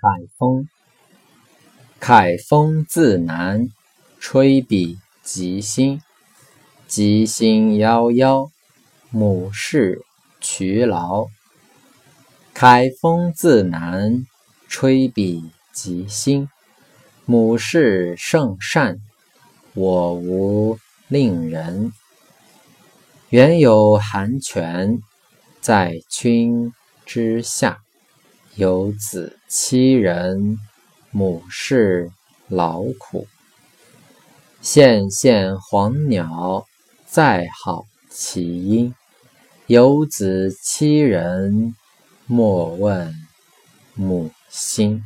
凯风，凯风自南，吹彼极心。极心夭夭，母氏劬劳。凯风自南，吹彼极心。母氏圣善，我无令人。原有寒泉，在君之下。有子七人，母事劳苦。羡羡黄鸟，在好其音。有子七人，莫问母心。